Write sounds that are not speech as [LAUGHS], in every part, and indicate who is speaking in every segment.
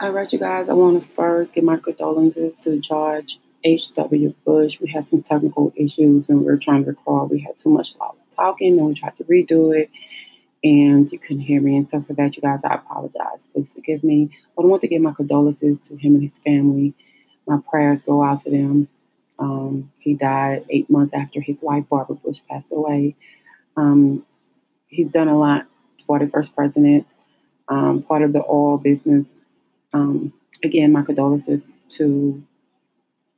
Speaker 1: All right, you guys, I want to first give my condolences to George H.W. Bush. We had some technical issues when we were trying to record. We had too much loud talking and we tried to redo it and you couldn't hear me. And so for that, you guys, I apologize. Please forgive me. But I want to give my condolences to him and his family. My prayers go out to them. Um, he died eight months after his wife, Barbara Bush, passed away. Um, he's done a lot for the first president, um, part of the oil business. Um, again, my condolences to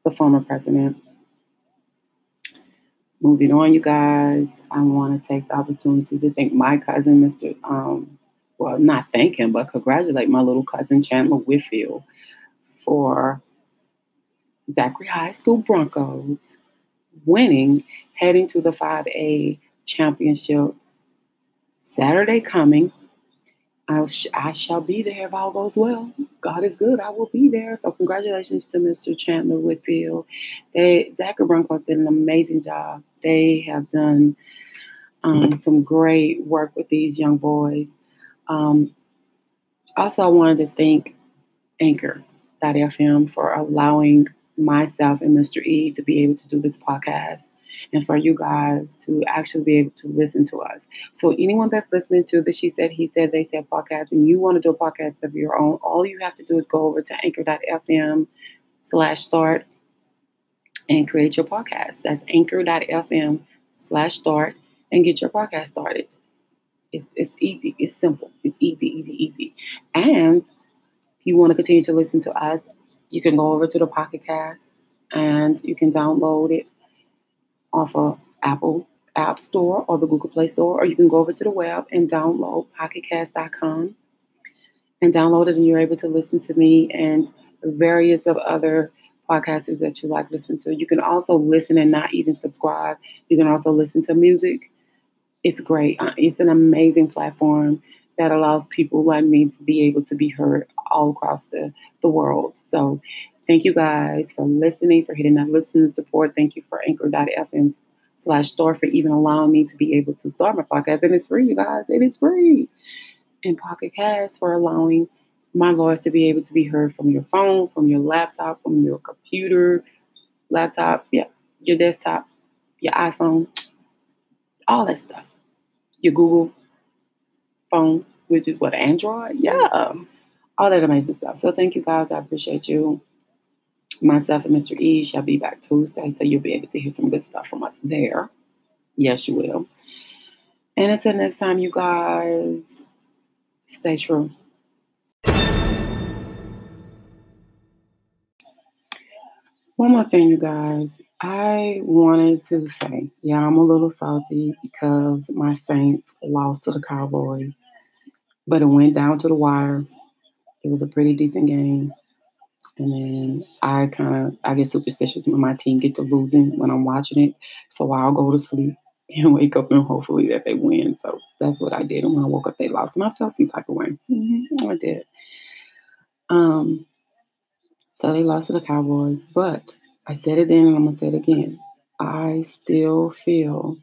Speaker 1: the former president. Moving on, you guys, I want to take the opportunity to thank my cousin, Mr. Um, well, not thank him, but congratulate my little cousin, Chandler Whitfield, for Zachary High School Broncos winning, heading to the 5A championship Saturday coming. I, sh- I shall be there if all goes well. God is good. I will be there. So congratulations to Mr. Chandler Whitfield. They Zachary Broncos did an amazing job. They have done um, some great work with these young boys. Um, also, I wanted to thank Anchor Anchor.fm for allowing myself and Mr. E to be able to do this podcast and for you guys to actually be able to listen to us. So anyone that's listening to the She Said, He Said, They Said podcast, and you want to do a podcast of your own, all you have to do is go over to anchor.fm slash start and create your podcast. That's anchor.fm slash start and get your podcast started. It's, it's easy. It's simple. It's easy, easy, easy. And if you want to continue to listen to us, you can go over to the Pocket Cast and you can download it off of Apple App Store or the Google Play Store, or you can go over to the web and download pocketcast.com and download it, and you're able to listen to me and various of other podcasters that you like listen to. You can also listen and not even subscribe. You can also listen to music. It's great. Uh, it's an amazing platform that allows people like me to be able to be heard all across the, the world. So Thank you guys for listening, for hitting that listening support. Thank you for anchor.fm slash store for even allowing me to be able to start my podcast. And it's free, you guys. It is free. And Pocket Cast for allowing my voice to be able to be heard from your phone, from your laptop, from your computer, laptop, yeah, your desktop, your iPhone, all that stuff. Your Google phone, which is what Android, yeah, all that amazing stuff. So thank you guys. I appreciate you. Myself and Mr. E shall be back Tuesday, so you'll be able to hear some good stuff from us there. Yes, you will. And until next time, you guys, stay true. One more thing, you guys. I wanted to say, yeah, I'm a little salty because my Saints lost to the Cowboys, but it went down to the wire. It was a pretty decent game. And then I kind of I get superstitious when my team get to losing when I'm watching it. So I'll go to sleep [LAUGHS] and wake up and hopefully that they win. So that's what I did. And when I woke up, they lost, and I felt some type of way. Mm-hmm, I did. Um. So they lost to the Cowboys, but I said it then, and I'm gonna say it again. I still feel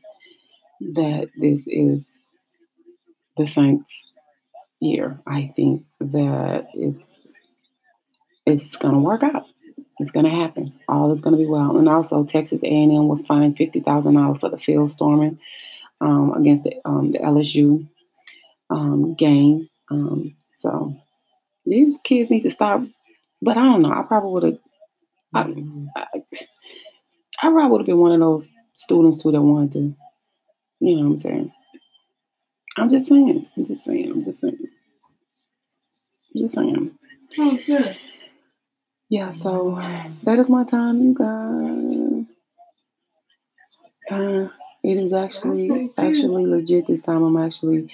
Speaker 1: that this is the Saints' year. I think that it's it's going to work out. It's going to happen. All is going to be well. And also, Texas A&M was fined fifty thousand dollars for the field storming um, against the, um, the LSU um, game. Um, so these kids need to stop. But I don't know. I probably would have. I, I, I probably would have been one of those students too that wanted to. You know what I'm saying? I'm just saying. I'm just saying. I'm just saying. I'm just saying.
Speaker 2: Oh, good.
Speaker 1: Yeah, so that is my time, you guys. Uh, it is actually actually legit this time. I'm actually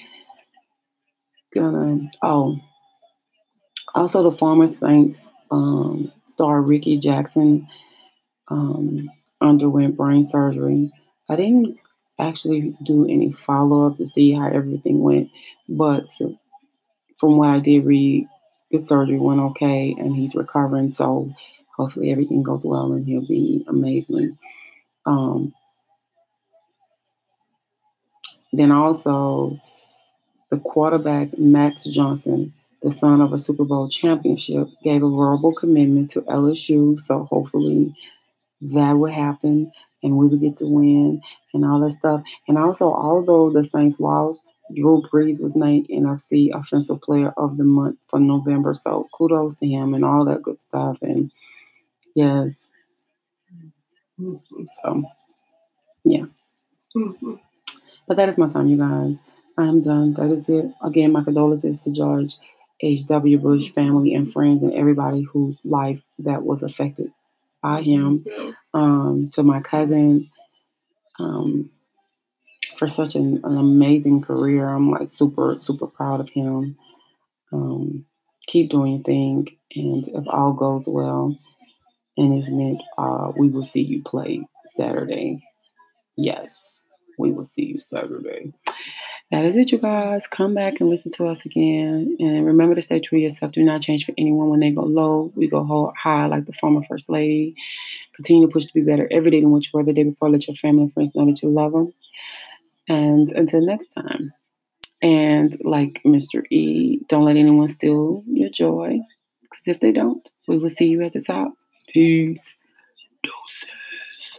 Speaker 1: gonna oh also the former Saints um, star Rickey Jackson um, underwent brain surgery. I didn't actually do any follow up to see how everything went, but from what I did read, his surgery went okay and he's recovering. So hopefully everything goes well and he'll be amazing. Um, then also the quarterback Max Johnson the son of a Super Bowl championship, gave a verbal commitment to LSU. So hopefully that will happen and we will get to win and all that stuff. And also, although the Saints lost, Drew Brees was named NFC Offensive Player of the Month for November. So kudos to him and all that good stuff. And yes. So, yeah. Mm-hmm. But that is my time, you guys. I'm done. That is it. Again, my condolences to George H.W. Bush family and friends and everybody whose life that was affected by him. Um, to my cousin, um, for such an, an, amazing career. I'm like super, super proud of him. Um, keep doing your thing, and if all goes well and is meant, uh, we will see you play Saturday. Yes, we will see you Saturday. That is it, you guys. Come back and listen to us again. And remember to stay true to yourself. Do not change for anyone. When they go low, we go high like the former First Lady. Continue to push to be better every day than what you were the day before. Let your family and friends know that you love them. And until next time. And like Mr. E, don't let anyone steal your joy. Because if they don't, we will see you at the top. Peace.